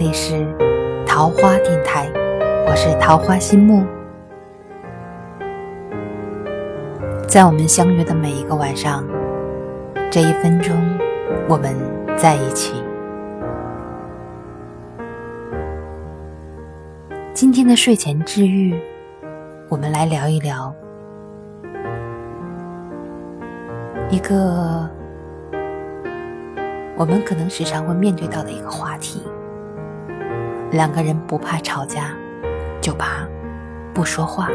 这里是桃花电台，我是桃花心木。在我们相约的每一个晚上，这一分钟，我们在一起。今天的睡前治愈，我们来聊一聊一个。我们可能时常会面对到的一个话题：两个人不怕吵架，就怕不说话。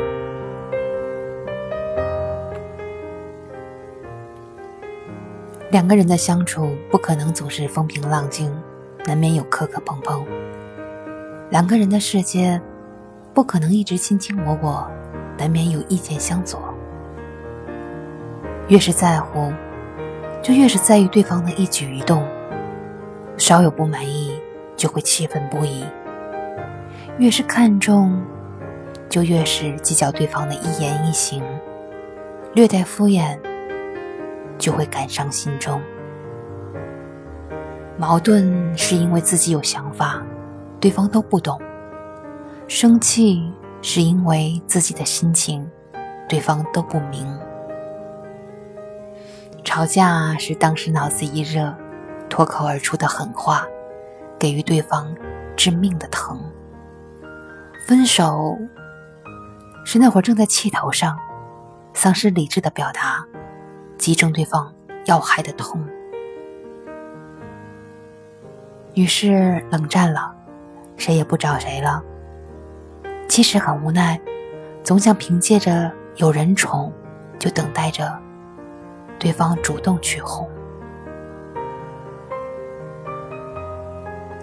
两个人的相处不可能总是风平浪静，难免有磕磕碰碰。两个人的世界不可能一直卿卿我我，难免有意见相左。越是在乎。就越是在意对方的一举一动，稍有不满意就会气愤不已；越是看重，就越是计较对方的一言一行，略带敷衍就会感伤心中。矛盾是因为自己有想法，对方都不懂；生气是因为自己的心情，对方都不明。吵架是当时脑子一热，脱口而出的狠话，给予对方致命的疼。分手是那会儿正在气头上，丧失理智的表达，击中对方要害的痛。于是冷战了，谁也不找谁了。其实很无奈，总想凭借着有人宠，就等待着。对方主动去哄，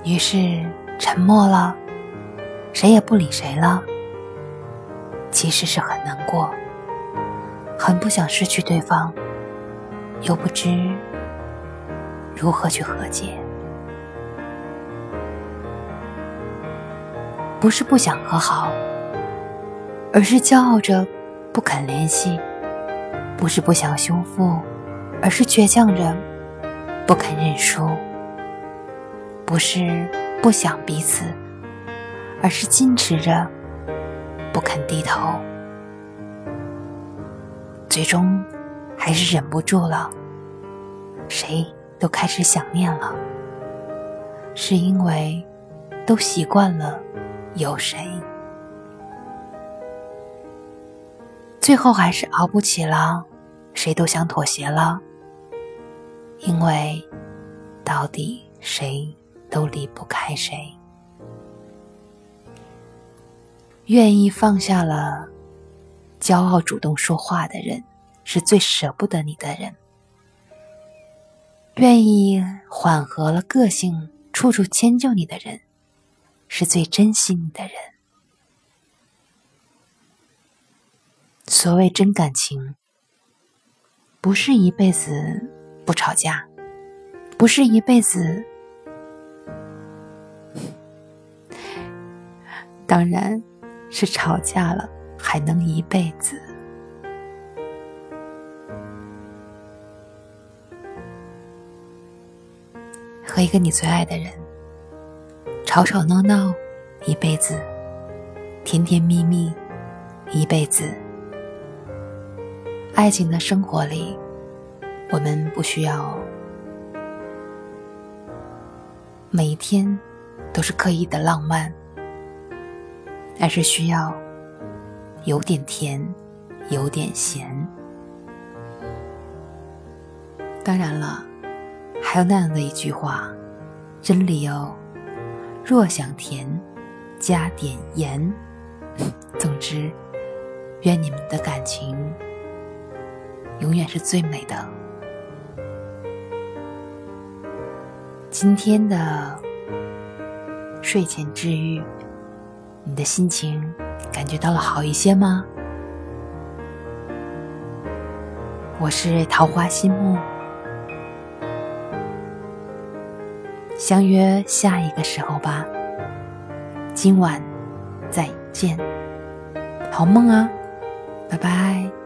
于是沉默了，谁也不理谁了。其实是很难过，很不想失去对方，又不知如何去和解。不是不想和好，而是骄傲着不肯联系。不是不想修复。而是倔强着不肯认输，不是不想彼此，而是矜持着不肯低头。最终还是忍不住了，谁都开始想念了，是因为都习惯了有谁，最后还是熬不起了，谁都想妥协了。因为，到底谁都离不开谁。愿意放下了骄傲，主动说话的人，是最舍不得你的人；愿意缓和了个性，处处迁就你的人，是最珍惜你的人。所谓真感情，不是一辈子。不吵架，不是一辈子。当然，是吵架了还能一辈子。和一个你最爱的人吵吵闹闹一辈子，甜甜蜜蜜一辈子。爱情的生活里。我们不需要每一天都是刻意的浪漫，而是需要有点甜，有点咸。当然了，还有那样的一句话，真理哦：若想甜，加点盐。总之，愿你们的感情永远是最美的。今天的睡前治愈，你的心情感觉到了好一些吗？我是桃花心木，相约下一个时候吧。今晚再见，好梦啊，拜拜。